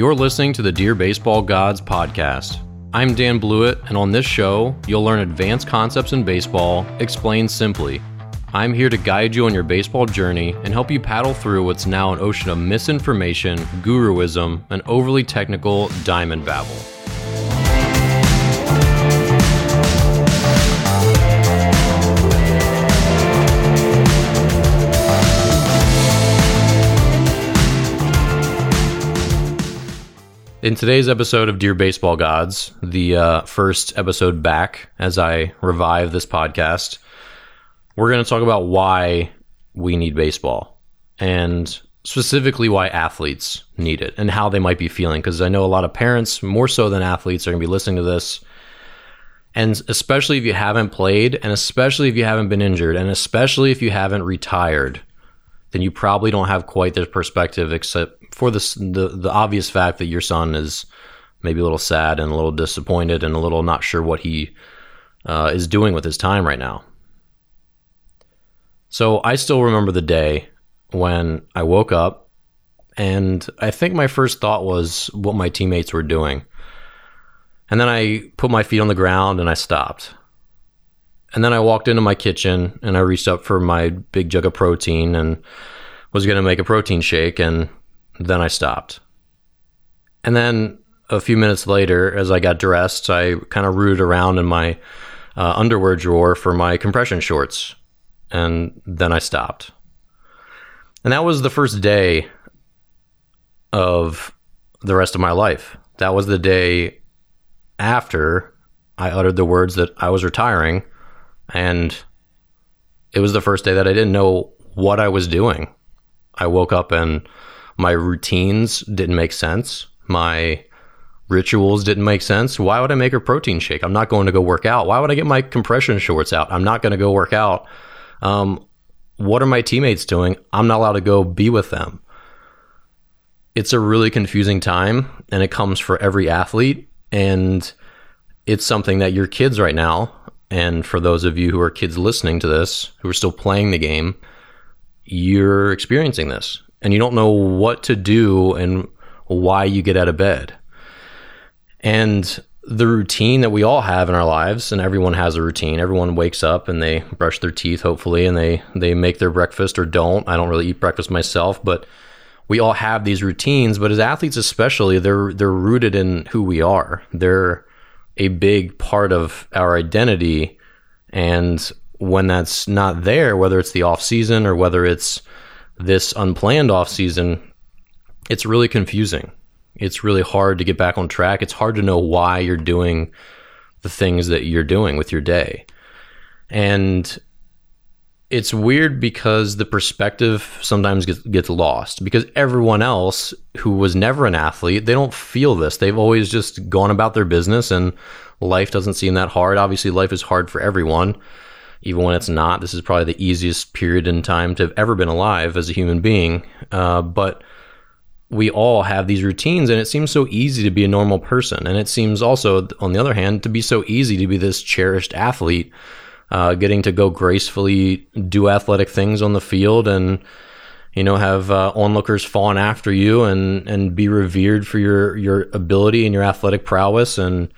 You're listening to the Dear Baseball Gods podcast. I'm Dan Blewett, and on this show, you'll learn advanced concepts in baseball explained simply. I'm here to guide you on your baseball journey and help you paddle through what's now an ocean of misinformation, guruism, and overly technical diamond babble. In today's episode of Dear Baseball Gods, the uh, first episode back as I revive this podcast, we're going to talk about why we need baseball and specifically why athletes need it and how they might be feeling. Because I know a lot of parents, more so than athletes, are going to be listening to this. And especially if you haven't played, and especially if you haven't been injured, and especially if you haven't retired, then you probably don't have quite the perspective except for the, the obvious fact that your son is maybe a little sad and a little disappointed and a little not sure what he uh, is doing with his time right now. So I still remember the day when I woke up, and I think my first thought was what my teammates were doing. And then I put my feet on the ground and I stopped. And then I walked into my kitchen and I reached up for my big jug of protein and was going to make a protein shake. And then I stopped. And then a few minutes later, as I got dressed, I kind of rooted around in my uh, underwear drawer for my compression shorts. And then I stopped. And that was the first day of the rest of my life. That was the day after I uttered the words that I was retiring. And it was the first day that I didn't know what I was doing. I woke up and my routines didn't make sense. My rituals didn't make sense. Why would I make a protein shake? I'm not going to go work out. Why would I get my compression shorts out? I'm not going to go work out. Um, what are my teammates doing? I'm not allowed to go be with them. It's a really confusing time, and it comes for every athlete. And it's something that your kids right now, and for those of you who are kids listening to this, who are still playing the game, you're experiencing this and you don't know what to do and why you get out of bed. And the routine that we all have in our lives, and everyone has a routine. Everyone wakes up and they brush their teeth, hopefully, and they they make their breakfast or don't. I don't really eat breakfast myself, but we all have these routines. But as athletes, especially, they're they're rooted in who we are. They're a big part of our identity, and when that's not there, whether it's the off season or whether it's this unplanned off season, it's really confusing. It's really hard to get back on track. It's hard to know why you're doing the things that you're doing with your day. And it's weird because the perspective sometimes gets, gets lost because everyone else who was never an athlete, they don't feel this. They've always just gone about their business and life doesn't seem that hard. Obviously, life is hard for everyone even when it's not. This is probably the easiest period in time to have ever been alive as a human being. Uh, but we all have these routines, and it seems so easy to be a normal person. And it seems also, on the other hand, to be so easy to be this cherished athlete, uh, getting to go gracefully do athletic things on the field and you know have uh, onlookers fawn after you and and be revered for your your ability and your athletic prowess and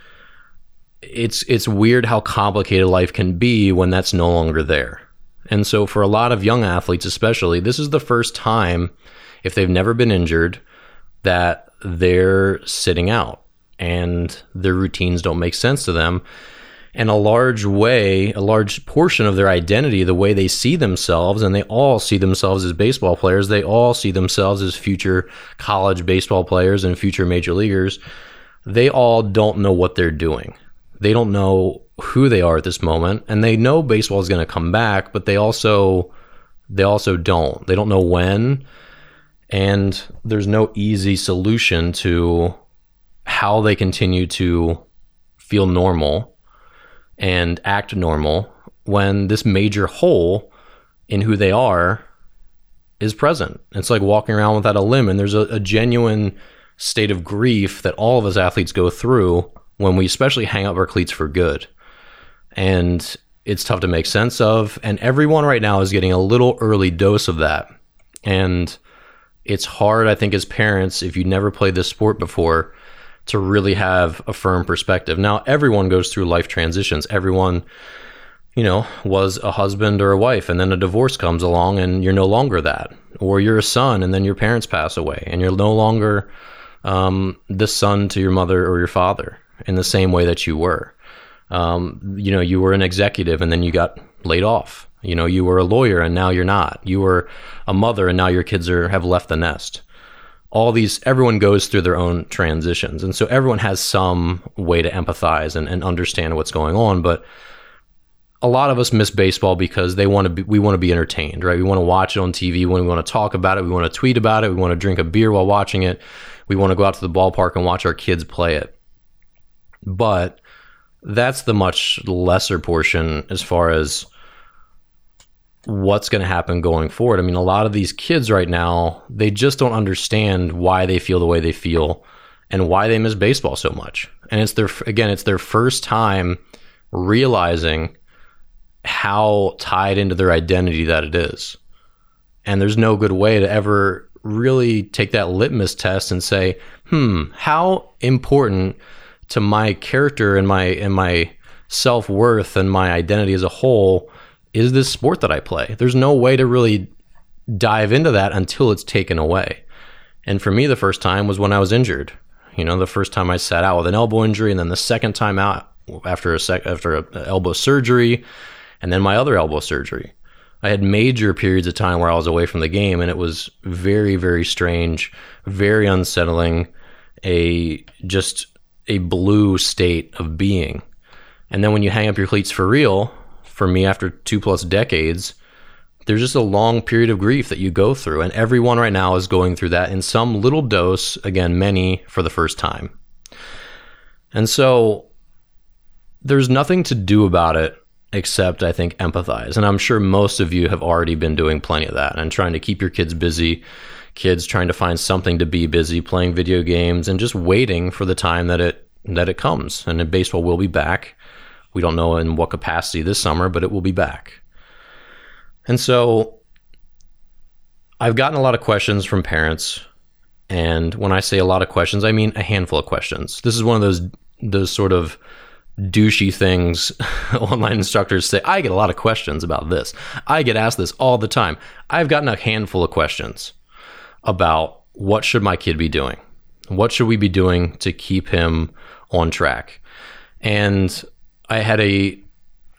it's it's weird how complicated life can be when that's no longer there. And so for a lot of young athletes especially, this is the first time if they've never been injured that they're sitting out and their routines don't make sense to them. And a large way, a large portion of their identity, the way they see themselves, and they all see themselves as baseball players, they all see themselves as future college baseball players and future major leaguers. They all don't know what they're doing they don't know who they are at this moment and they know baseball is going to come back but they also they also don't they don't know when and there's no easy solution to how they continue to feel normal and act normal when this major hole in who they are is present. It's like walking around without a limb, and there's a, a genuine state of grief that all of us athletes go through when we especially hang up our cleats for good. And it's tough to make sense of. And everyone right now is getting a little early dose of that. And it's hard, I think, as parents, if you never played this sport before, to really have a firm perspective. Now, everyone goes through life transitions. Everyone, you know, was a husband or a wife, and then a divorce comes along, and you're no longer that. Or you're a son, and then your parents pass away, and you're no longer um, the son to your mother or your father in the same way that you were. Um, you know, you were an executive, and then you got laid off. You know, you were a lawyer, and now you're not. You were a mother, and now your kids are have left the nest. All these everyone goes through their own transitions. And so everyone has some way to empathize and, and understand what's going on but a lot of us miss baseball because they want to be we want to be entertained right? We want to watch it on tv when we want to talk about it. We want to tweet about it. We want to drink a beer while watching it. We want to go out to the ballpark and watch our kids play it but that's the much lesser portion as far as what's going to happen going forward. I mean, a lot of these kids right now, they just don't understand why they feel the way they feel and why they miss baseball so much. And it's their again, it's their first time realizing how tied into their identity that it is. And there's no good way to ever really take that litmus test and say, "Hmm, how important to my character and my and my self-worth and my identity as a whole is this sport that I play? There's no way to really dive into that until it's taken away. And for me, the first time was when I was injured. You know, the first time I sat out with an elbow injury, and then the second time out after a sec after a elbow surgery, and then my other elbow surgery. I had major periods of time where I was away from the game, and it was very, very strange, very unsettling, a just a blue state of being. And then when you hang up your cleats for real, for me after two plus decades, there's just a long period of grief that you go through. And everyone right now is going through that in some little dose, again, many for the first time. And so there's nothing to do about it except, I think, empathize. And I'm sure most of you have already been doing plenty of that and trying to keep your kids busy, kids trying to find something to be busy, playing video games, and just waiting for the time that it that it comes. And baseball will be back. We don't know in what capacity this summer, but it will be back. And so I've gotten a lot of questions from parents. And when I say a lot of questions, I mean a handful of questions. This is one of those those sort of douchey things online instructors say. I get a lot of questions about this. I get asked this all the time. I've gotten a handful of questions about what should my kid be doing? What should we be doing to keep him on track? And I had a,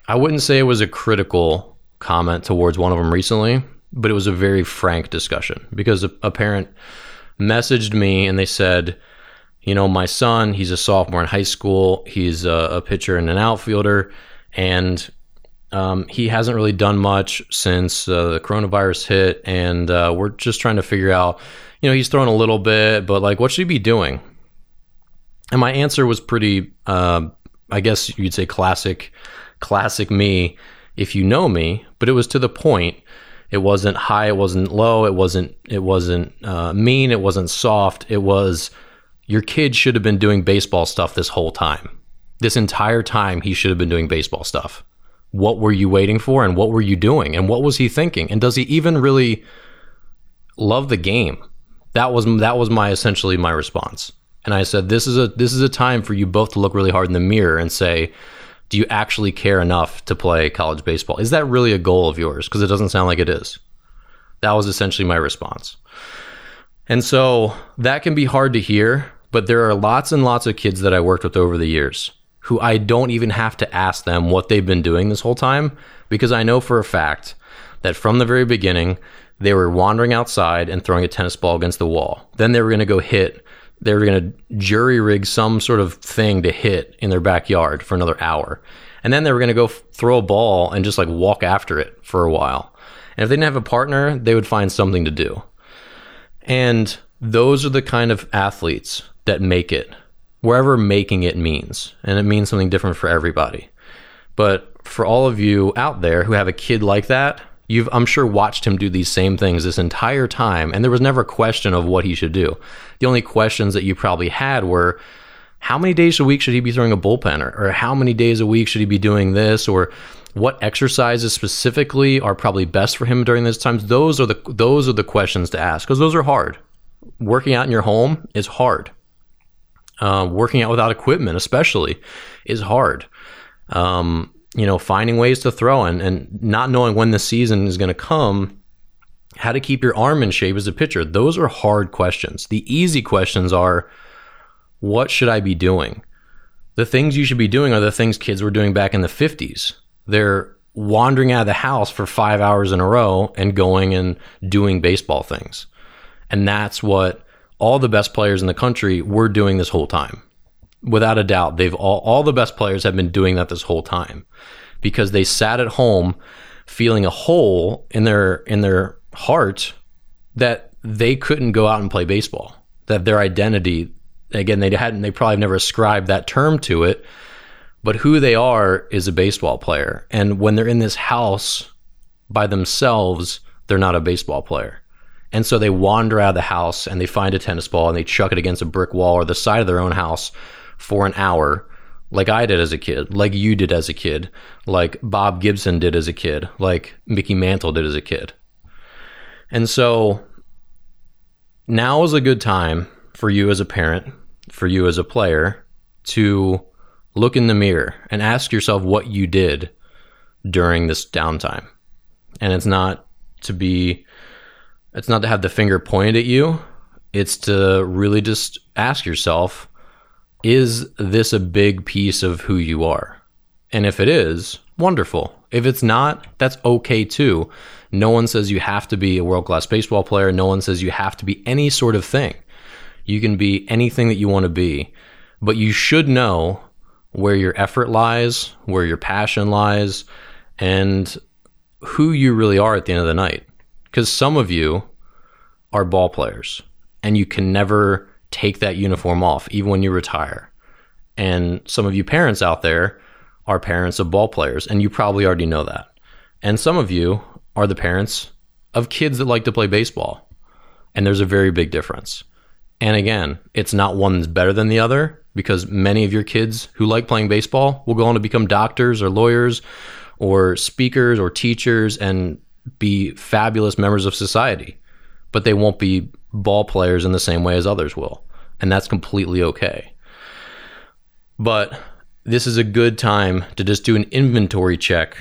I wouldn't say it was a critical comment towards one of them recently, but it was a very frank discussion because a, a parent messaged me and they said, you know, my son, he's a sophomore in high school. He's a, a pitcher and an outfielder, and um, he hasn't really done much since uh, the coronavirus hit. And uh, we're just trying to figure out, you know, he's thrown a little bit, but like, what should he be doing? And my answer was pretty uh, I guess you'd say classic, classic me if you know me, but it was to the point. It wasn't high, it wasn't low, it wasn't it wasn't uh, mean, it wasn't soft. It was your kid should have been doing baseball stuff this whole time. This entire time, he should have been doing baseball stuff. What were you waiting for, and what were you doing, and what was he thinking, and does he even really love the game? That was that was my essentially my response. And I said, this is a this is a time for you both to look really hard in the mirror and say, do you actually care enough to play college baseball? Is that really a goal of yours? Because it doesn't sound like it is. That was essentially my response. And so that can be hard to hear, but there are lots and lots of kids that I worked with over the years who I don't even have to ask them what they've been doing this whole time because I know for a fact that from the very beginning, they were wandering outside and throwing a tennis ball against the wall. Then they were going to go hit they were going to jury rig some sort of thing to hit in their backyard for another hour. And then they were going to go f- throw a ball and just like walk after it for a while. And if they didn't have a partner, they would find something to do. And those are the kind of athletes that make it, wherever making it means. And it means something different for everybody. But for all of you out there who have a kid like that, You've, I'm sure, watched him do these same things this entire time, and there was never a question of what he should do. The only questions that you probably had were, how many days a week should he be throwing a bullpen, or, or how many days a week should he be doing this, or what exercises specifically are probably best for him during those times those are the those are the questions to ask because those are hard working out in your home is hard uh, working out without equipment especially is hard. Um, you know finding ways to throw and, and not knowing when the season is going to come how to keep your arm in shape as a pitcher. Those are hard questions. The easy questions are what should i be doing? The things you should be doing are the things kids were doing back in the 50s they're wandering out of the house for five hours in a row and going and doing baseball things. And that's what all the best players in the country were doing this whole time. Without a doubt, they've all, all the best players have been doing that this whole time because they sat at home feeling a hole in their in their heart that they couldn't go out and play baseball. That their identity again they hadn't they probably never ascribed that term to it but who they are is a baseball player. And when they're in this house by themselves, they're not a baseball player. And so they wander out of the house and they find a tennis ball and they chuck it against a brick wall or the side of their own house for an hour, like I did as a kid, like you did as a kid, like Bob Gibson did as a kid, like Mickey Mantle did as a kid. And so now is a good time for you as a parent, for you as a player to look in the mirror and ask yourself what you did during this downtime. And it's not to be, it's not to have the finger pointed at you. It's to really just ask yourself, is this a big piece of who you are? And if it is, wonderful. If it's not, that's okay too. No one says you have to be a world class baseball player. No one says you have to be any sort of thing. You can be anything that you want to be. But you should know where your effort lies, where your passion lies, and who you really are at the end of the night. Because some of you are ball players and you can never take that uniform off, even when you retire. And some of you parents out there are parents of ball players, and you probably already know that. And some of you are the parents of kids that like to play baseball. And there's a very big difference. And again, it's not one's better than the other because many of your kids who like playing baseball will go on to become doctors or lawyers or speakers or teachers and be fabulous members of society. But they won't be ball players in the same way as others will. And that's completely okay. But this is a good time to just do an inventory check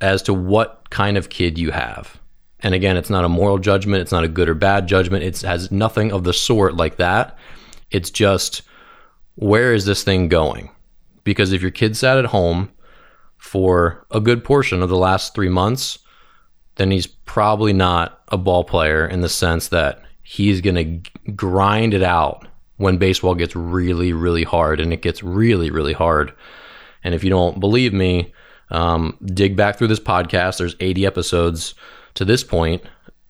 as to what kind of kid you have. And again, it's not a moral judgment, it's not a good or bad judgment. It has nothing of the sort like that. It's just where is this thing going? Because if your kid sat at home for a good portion of the last three months, then he's probably not a ball player in the sense that he's going to grind it out when baseball gets really, really hard. And it gets really, really hard. And if you don't believe me, um, dig back through this podcast. There's 80 episodes to this point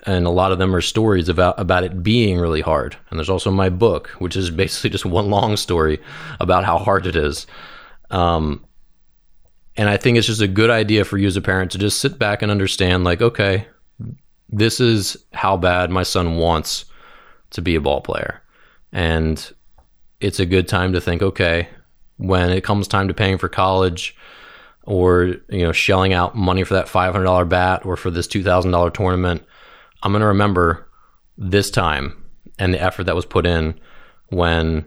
and a lot of them are stories about about it being really hard. And there's also my book, which is basically just one long story about how hard it is. Um, and I think it's just a good idea for you as a parent to just sit back and understand, like, okay, this is how bad my son wants to be a ball player, and it's a good time to think, okay, when it comes time to paying for college or you know shelling out money for that $500 bat or for this $2000 tournament I'm going to remember this time and the effort that was put in when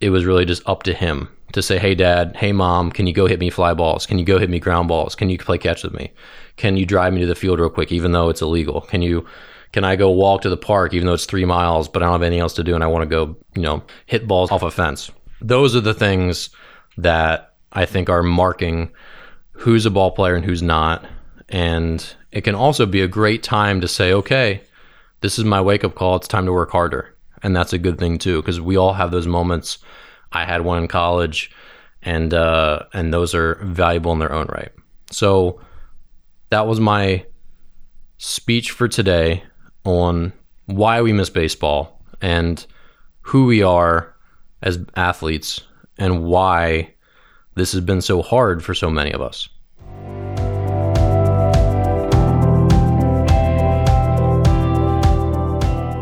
it was really just up to him to say, "Hey, dad. Hey, mom. Can you go hit me fly balls? Can you go hit me ground balls? Can you play catch with me? Can you drive me to the field real quick, even though it's illegal? Can you?" Can I go walk to the park even though it's three miles, but I don't have anything else to do and I want to go, you know, hit balls off a fence? Those are the things that I think are marking who's a ball player and who's not. And it can also be a great time to say, okay, this is my wake up call. It's time to work harder. And that's a good thing too, because we all have those moments. I had one in college, and uh, and those are valuable in their own right. So that was my speech for today on why we miss baseball and who we are as athletes and why this has been so hard for so many of us.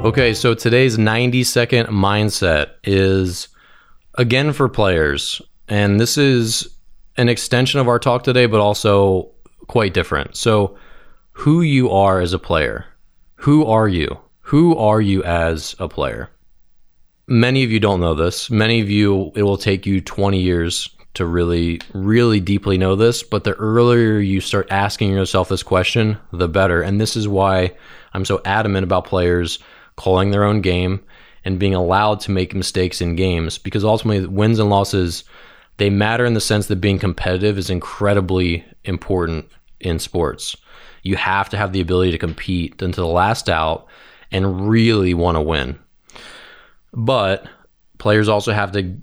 Okay, so today's 90 second mindset is again for players. And this is an extension of our talk today, but also quite different. So, who you are as a player. Who are you? Who are you as a player? Many of you don't know this. Many of you, it will take you 20 years to really, really deeply know this. But the earlier you start asking yourself this question, the better. And this is why I'm so adamant about players calling their own game and being allowed to make mistakes in games because ultimately wins and losses they matter in the sense that being competitive is incredibly important in sports. You have to have the ability to compete until the last out and really want to win. But players also have to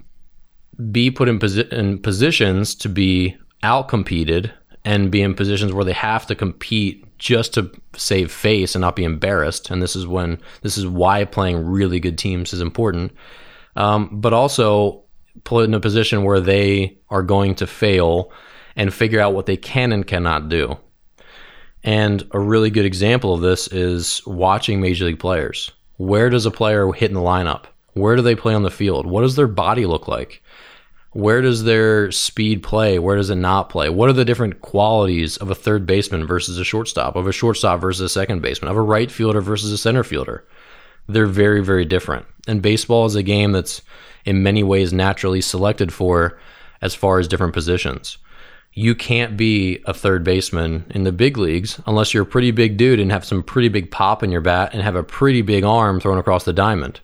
be put in, posi- in positions to be outcompeted and be in positions where they have to compete just to save face and not be embarrassed. And this is when this is why playing really good teams is important. Um, but also put in a position where they are going to fail and figure out what they can and cannot do. And a really good example of this is watching major league players. Where does a player hit in the lineup? Where do they play on the field? What does their body look like? Where does their speed play? Where does it not play? What are the different qualities of a third baseman versus a shortstop, of a shortstop versus a second baseman, of a right fielder versus a center fielder? They're very, very different. And baseball is a game that's in many ways naturally selected for as far as different positions. You can't be a third baseman in the big leagues unless you're a pretty big dude and have some pretty big pop in your bat and have a pretty big arm thrown across the diamond.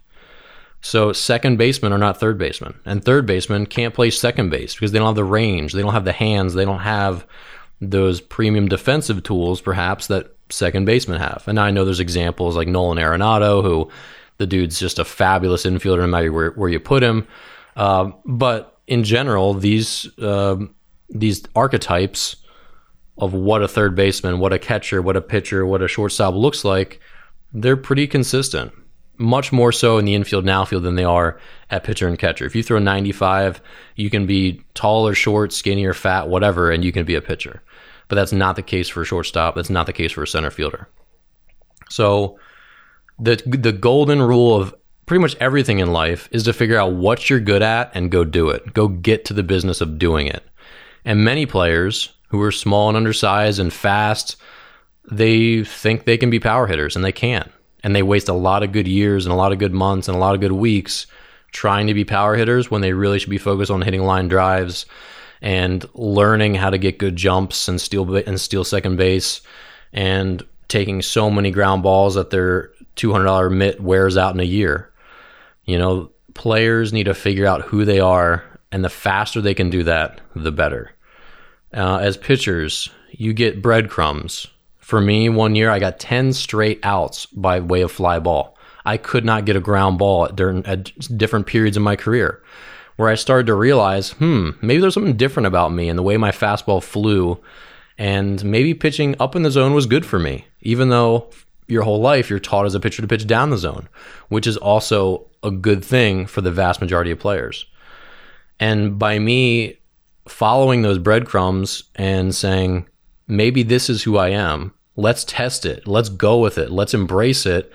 So second basemen are not third basemen, and third basemen can't play second base because they don't have the range, they don't have the hands, they don't have those premium defensive tools perhaps that second basemen have. And I know there's examples like Nolan Arenado, who the dude's just a fabulous infielder no matter where, where you put him. Uh, but in general, these uh, these archetypes of what a third baseman, what a catcher, what a pitcher, what a shortstop looks like, they're pretty consistent much more so in the infield and outfield than they are at pitcher and catcher. If you throw 95, you can be tall or short, skinny or fat, whatever, and you can be a pitcher. But that's not the case for a shortstop. That's not the case for a center fielder. So the the golden rule of pretty much everything in life is to figure out what you're good at and go do it. Go get to the business of doing it. And many players who are small and undersized and fast, they think they can be power hitters and they can't and they waste a lot of good years and a lot of good months and a lot of good weeks trying to be power hitters when they really should be focused on hitting line drives and learning how to get good jumps and steal and steal second base and taking so many ground balls that their $200 mitt wears out in a year. You know, players need to figure out who they are and the faster they can do that, the better. Uh, as pitchers, you get breadcrumbs for me, one year I got 10 straight outs by way of fly ball. I could not get a ground ball at, during, at different periods in my career where I started to realize, hmm, maybe there's something different about me and the way my fastball flew. And maybe pitching up in the zone was good for me, even though your whole life you're taught as a pitcher to pitch down the zone, which is also a good thing for the vast majority of players. And by me following those breadcrumbs and saying, maybe this is who I am. Let's test it. Let's go with it. Let's embrace it.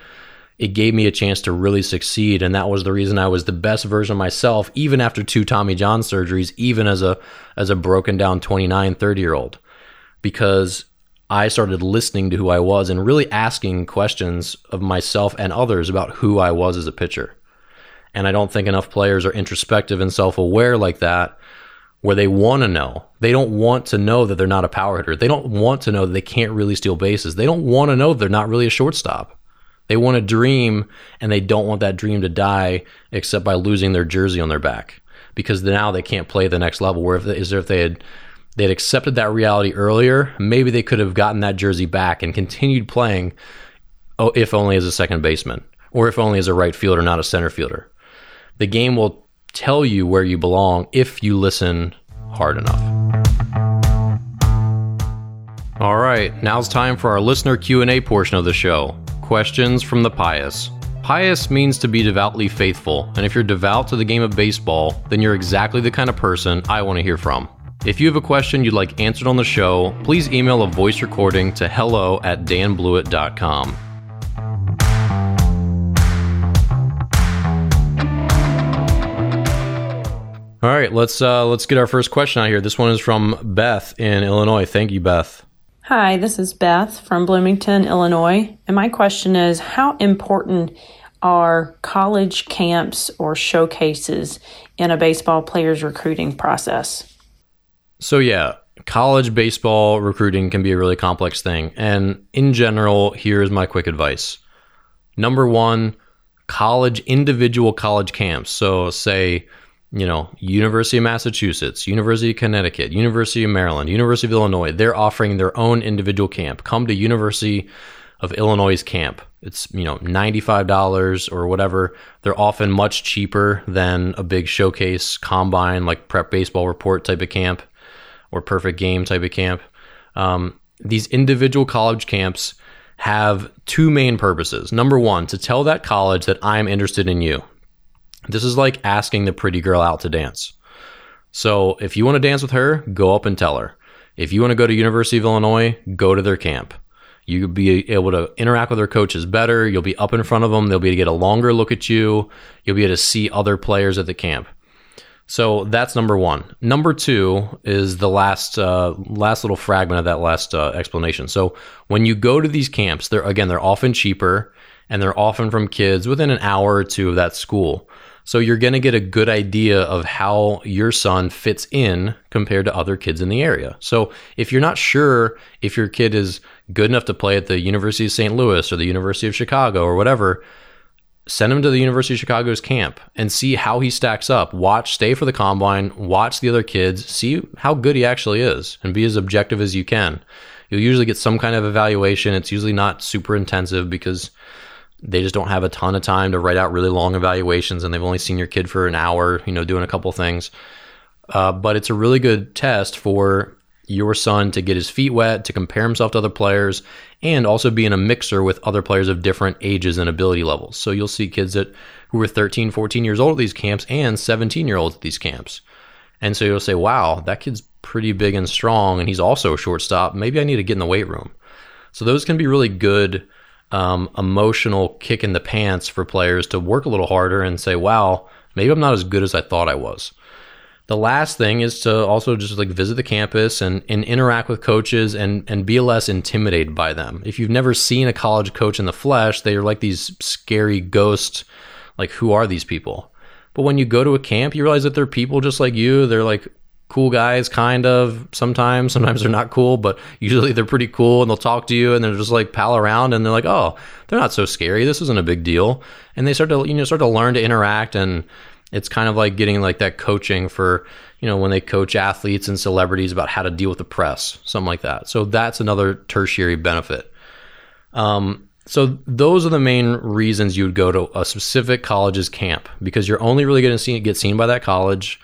It gave me a chance to really succeed. And that was the reason I was the best version of myself, even after two Tommy John surgeries, even as a, as a broken down 29, 30 year old, because I started listening to who I was and really asking questions of myself and others about who I was as a pitcher. And I don't think enough players are introspective and self aware like that where they want to know. They don't want to know that they're not a power hitter. They don't want to know that they can't really steal bases. They don't want to know they're not really a shortstop. They want to dream and they don't want that dream to die except by losing their jersey on their back because now they can't play the next level. Where if they, is there if they had they had accepted that reality earlier, maybe they could have gotten that jersey back and continued playing oh, if only as a second baseman or if only as a right fielder, not a center fielder. The game will tell you where you belong if you listen hard enough. All right, now's time for our listener Q&A portion of the show. Questions from the pious. Pious means to be devoutly faithful, and if you're devout to the game of baseball, then you're exactly the kind of person I want to hear from. If you have a question you'd like answered on the show, please email a voice recording to hello at danblewett.com. All right, let's uh, let's get our first question out here. This one is from Beth in Illinois. Thank you, Beth. Hi, this is Beth from Bloomington, Illinois, and my question is: How important are college camps or showcases in a baseball player's recruiting process? So yeah, college baseball recruiting can be a really complex thing, and in general, here is my quick advice. Number one, college individual college camps. So say you know, University of Massachusetts, University of Connecticut, University of Maryland, University of Illinois, they're offering their own individual camp. Come to University of Illinois' camp. It's, you know, $95 or whatever. They're often much cheaper than a big showcase combine like prep baseball report type of camp or perfect game type of camp. Um, these individual college camps have two main purposes. Number one, to tell that college that I'm interested in you. This is like asking the pretty girl out to dance. So if you want to dance with her, go up and tell her. If you want to go to University of Illinois, go to their camp. You'll be able to interact with their coaches better. You'll be up in front of them. They'll be able to get a longer look at you. You'll be able to see other players at the camp. So that's number one. Number two is the last uh, last little fragment of that last uh, explanation. So when you go to these camps, they're again they're often cheaper and they're often from kids within an hour or two of that school. So you're going to get a good idea of how your son fits in compared to other kids in the area. So if you're not sure if your kid is good enough to play at the University of St. Louis or the University of Chicago or whatever, send him to the University of Chicago's camp and see how he stacks up. Watch, stay for the combine, watch the other kids, see how good he actually is, and be as objective as you can. You'll usually get some kind of evaluation. It's usually not super intensive because they just don't have a ton of time to write out really long evaluations and they've only seen your kid for an hour you know doing a couple things. Uh, but it's a really good test for your son to get his feet wet to compare himself to other players and also be in a mixer with other players of different ages and ability levels. So you'll see kids that who are 13 14 years old at these camps and 17 year olds at these camps. And so you'll say wow that kid's pretty big and strong and he's also a shortstop. Maybe i need to get in the weight room. So those can be really good um, emotional kick in the pants for players to work a little harder and say, wow, maybe I'm not as good as I thought I was. The last thing is to also just like visit the campus and, and interact with coaches and, and be less intimidated by them. If you've never seen a college coach in the flesh, they are like these scary ghosts. Like, who are these people? But when you go to a camp, you realize that they're people just like you. They're like cool guys, kind of. Sometimes, sometimes they're not cool, but usually they're pretty cool and they'll talk to you and they're just like pal around and they're like, oh, they're not so scary. This isn't a big deal. And they start to, you know, start to learn to interact and it's kind of like getting like that coaching for, you know, when they coach athletes and celebrities about how to deal with the press, something like that. So that's another tertiary benefit. Um, so those are the main reasons you would go to a specific college's camp because you're only really going to see it get seen by that college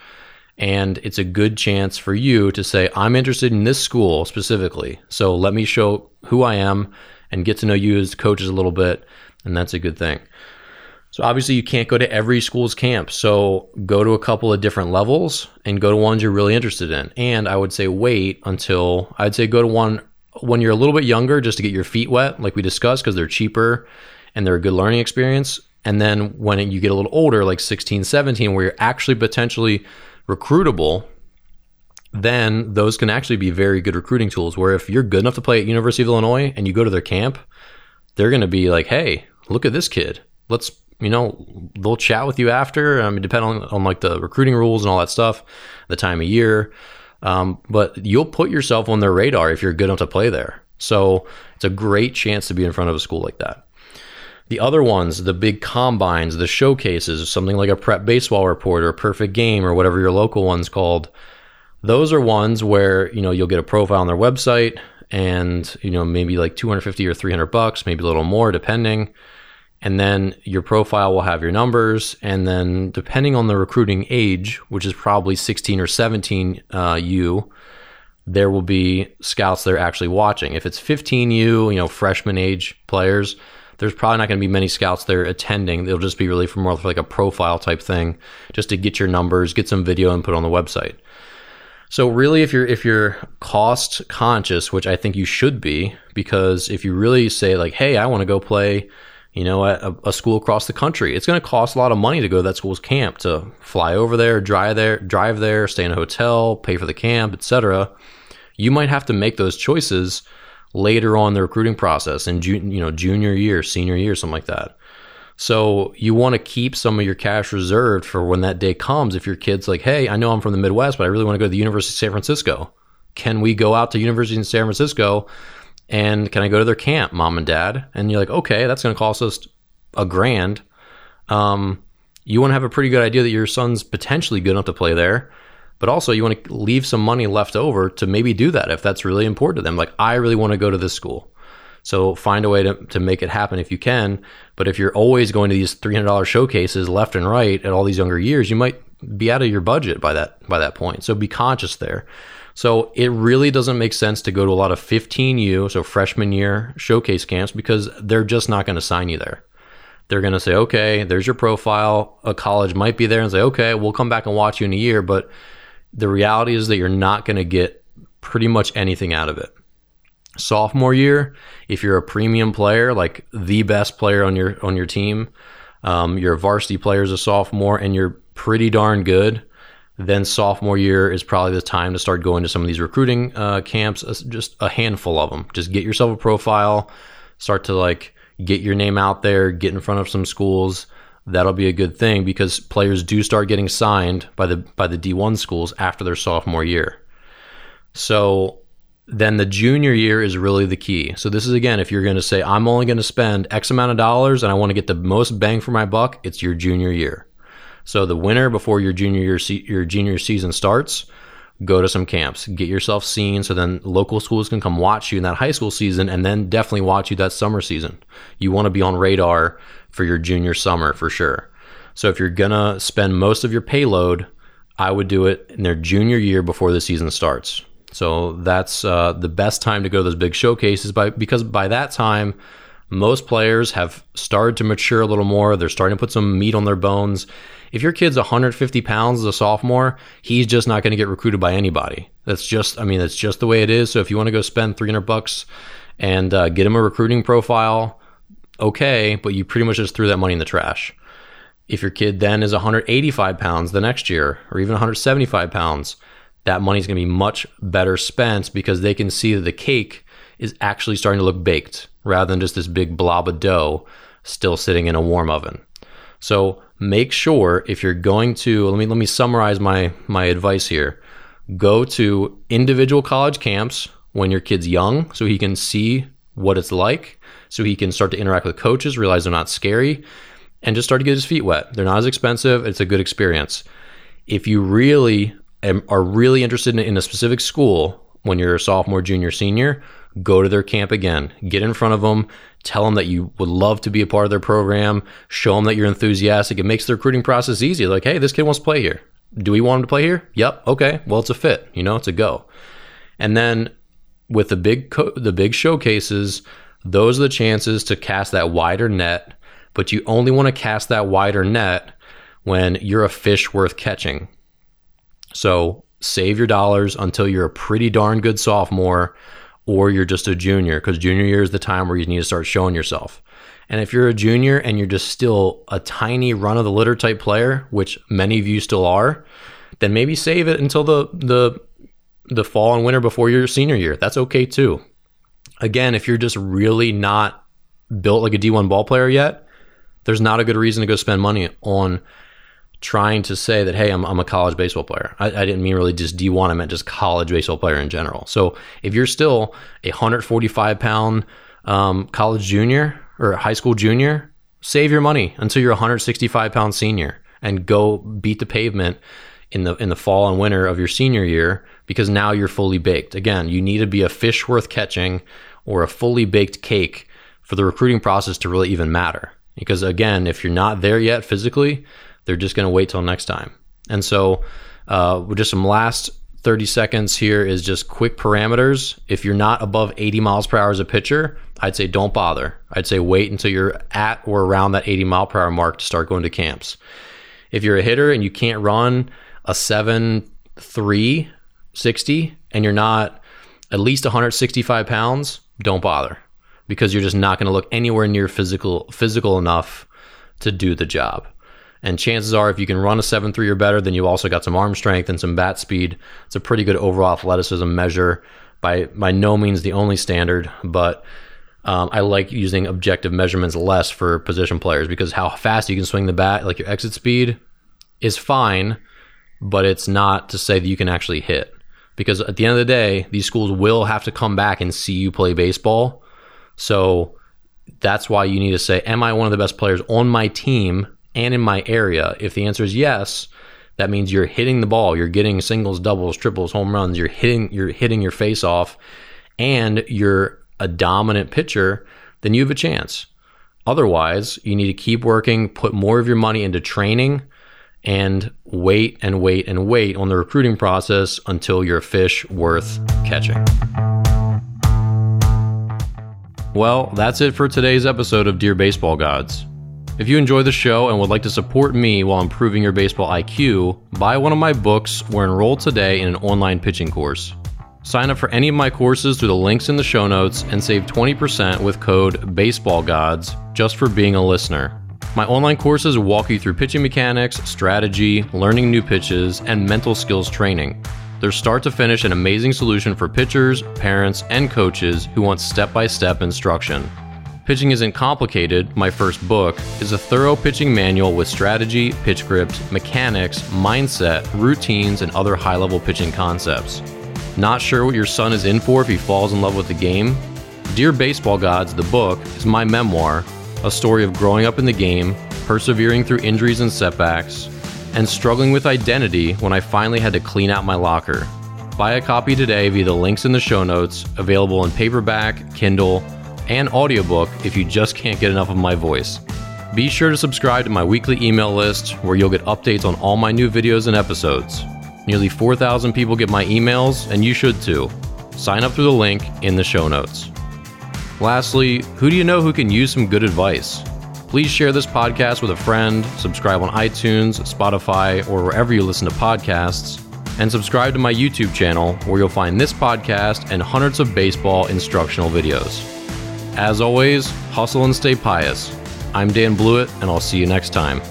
and it's a good chance for you to say, I'm interested in this school specifically. So let me show who I am and get to know you as coaches a little bit. And that's a good thing. So obviously, you can't go to every school's camp. So go to a couple of different levels and go to ones you're really interested in. And I would say wait until I'd say go to one when you're a little bit younger just to get your feet wet, like we discussed, because they're cheaper and they're a good learning experience. And then when you get a little older, like 16, 17, where you're actually potentially recruitable, then those can actually be very good recruiting tools. Where if you're good enough to play at University of Illinois and you go to their camp, they're going to be like, "Hey, look at this kid. Let's." You know, they'll chat with you after. I mean, depending on, on like the recruiting rules and all that stuff, the time of year. Um, but you'll put yourself on their radar if you're good enough to play there. So it's a great chance to be in front of a school like that. The other ones, the big combines, the showcases, something like a prep baseball report or a perfect game or whatever your local one's called, those are ones where, you know, you'll get a profile on their website and, you know, maybe like 250 or 300 bucks, maybe a little more depending. And then your profile will have your numbers. And then depending on the recruiting age, which is probably 16 or 17 uh, you, there will be scouts that are actually watching. If it's 15 you, you know, freshman age players, there's probably not going to be many scouts there attending. They'll just be really for more for like a profile type thing, just to get your numbers, get some video, and put on the website. So really, if you're if you're cost conscious, which I think you should be, because if you really say like, hey, I want to go play, you know, at a, a school across the country. It's going to cost a lot of money to go to that school's camp to fly over there, drive there, drive there, stay in a hotel, pay for the camp, etc. You might have to make those choices later on the recruiting process in you know junior year, senior year, something like that. So you want to keep some of your cash reserved for when that day comes. If your kid's like, "Hey, I know I'm from the Midwest, but I really want to go to the University of San Francisco. Can we go out to University of San Francisco and can I go to their camp, mom and dad? And you're like, okay, that's going to cost us a grand. Um, you want to have a pretty good idea that your son's potentially good enough to play there, but also you want to leave some money left over to maybe do that if that's really important to them. Like, I really want to go to this school. So find a way to, to make it happen if you can. But if you're always going to these $300 showcases left and right at all these younger years, you might be out of your budget by that by that point. So be conscious there. So it really doesn't make sense to go to a lot of 15U, so freshman year showcase camps, because they're just not going to sign you there. They're going to say, okay, there's your profile. A college might be there and say, okay, we'll come back and watch you in a year. But the reality is that you're not going to get pretty much anything out of it. Sophomore year, if you're a premium player, like the best player on your on your team, um, you're a varsity player as a sophomore, and you're pretty darn good then sophomore year is probably the time to start going to some of these recruiting uh, camps, just a handful of them. Just get yourself a profile, start to like get your name out there, get in front of some schools. That'll be a good thing because players do start getting signed by the by the D1 schools after their sophomore year. So then the junior year is really the key. So this is again, if you're going to say I'm only going to spend X amount of dollars and I want to get the most bang for my buck, it's your junior year. So the winter before your junior year your junior season starts, go to some camps, get yourself seen so then local schools can come watch you in that high school season and then definitely watch you that summer season. You want to be on radar for your junior summer for sure. So if you're to spend most of your payload, I would do it in their junior year before the season starts. So that's uh, the best time to go to those big showcases by because by that time most players have started to mature a little more. They're starting to put some meat on their bones if your kid's 150 pounds as a sophomore, he's just not going to get recruited by anybody. That's just, I mean, that's just the way it is. So if you want to go spend 300 bucks and uh, get him a recruiting profile, okay, but you pretty much just threw that money in the trash. If your kid then is 185 pounds the next year, or even 175 pounds, that money is going to be much better spent because they can see that the cake is actually starting to look baked rather than just this big blob of dough still sitting in a warm oven. So make sure if you're going to let me let me summarize my my advice here. Go to individual college camps when your kid's young so he can see what it's like, so he can start to interact with coaches, realize they're not scary, and just start to get his feet wet. They're not as expensive, it's a good experience. If you really are really interested in, in a specific school when you're a sophomore, junior, senior, go to their camp again, get in front of them, tell them that you would love to be a part of their program, show them that you're enthusiastic. It makes the recruiting process easy. Like, hey, this kid wants to play here. Do we want him to play here? Yep. Okay. Well, it's a fit. You know, it's a go. And then with the big co- the big showcases, those are the chances to cast that wider net. But you only want to cast that wider net when you're a fish worth catching. So save your dollars until you're a pretty darn good sophomore or you're just a junior because junior year is the time where you need to start showing yourself. And if you're a junior and you're just still a tiny run of the litter type player, which many of you still are, then maybe save it until the the the fall and winter before your senior year. That's okay too. Again, if you're just really not built like a D1 ball player yet, there's not a good reason to go spend money on trying to say that hey I'm, I'm a college baseball player. I, I, didn't mean really just d1 i meant just college baseball player in general. So if you're still a 145 pound um, college junior or high school junior save your money until you're 165 pound senior and go beat the pavement in the in the fall and winter of your senior year because now you're fully baked. Again you need to be a fish worth catching or a fully baked cake for the recruiting process to really even matter because again if you're not there yet physically they're just going to wait till next time. And so, uh, just some last 30 seconds here is just quick parameters. If you're not above 80 miles per hour as a pitcher, I'd say don't bother. I'd say wait until you're at or around that 80 mile per hour mark to start going to camps. If you're a hitter and you can't run a 7 3 60 and you're not at least 165 pounds, don't bother. because you're just not going to look anywhere near physical physical enough to do the job. And chances are, if you can run a 7 3 or better, then you also got some arm strength and some bat speed. It's a pretty good overall athleticism measure. By, by no means the only standard, but um, I like using objective measurements less for position players because how fast you can swing the bat, like your exit speed, is fine, but it's not to say that you can actually hit. Because at the end of the day, these schools will have to come back and see you play baseball. So that's why you need to say, Am I one of the best players on my team and in my area? If the answer is yes, that means you're hitting the ball, you're getting singles, doubles, triples, home runs, you're hitting you're hitting your face off, and you're a dominant pitcher, then you have a chance. Otherwise, you need to keep working, put more of your money into training, and wait and wait and wait on the recruiting process until you're a fish worth catching. Well, that's it for today's episode of Dear Baseball Gods. If you enjoy the show and would like to support me while improving your baseball IQ, buy one of my books or enroll today in an online pitching course. Sign up for any of my courses through the links in the show notes and save 20% with code BASEBALLGODS just for being a listener. My online courses walk you through pitching mechanics, strategy, learning new pitches, and mental skills training. They're start to finish an amazing solution for pitchers, parents, and coaches who want step by step instruction. Pitching Isn't Complicated, my first book, is a thorough pitching manual with strategy, pitch script, mechanics, mindset, routines, and other high level pitching concepts. Not sure what your son is in for if he falls in love with the game? Dear Baseball Gods, the book, is my memoir, a story of growing up in the game, persevering through injuries and setbacks, and struggling with identity when I finally had to clean out my locker. Buy a copy today via the links in the show notes, available in paperback, Kindle, and audiobook if you just can't get enough of my voice. Be sure to subscribe to my weekly email list where you'll get updates on all my new videos and episodes. Nearly 4,000 people get my emails, and you should too. Sign up through the link in the show notes. Lastly, who do you know who can use some good advice? Please share this podcast with a friend, subscribe on iTunes, Spotify, or wherever you listen to podcasts, and subscribe to my YouTube channel where you'll find this podcast and hundreds of baseball instructional videos. As always, hustle and stay pious. I'm Dan Blewett, and I'll see you next time.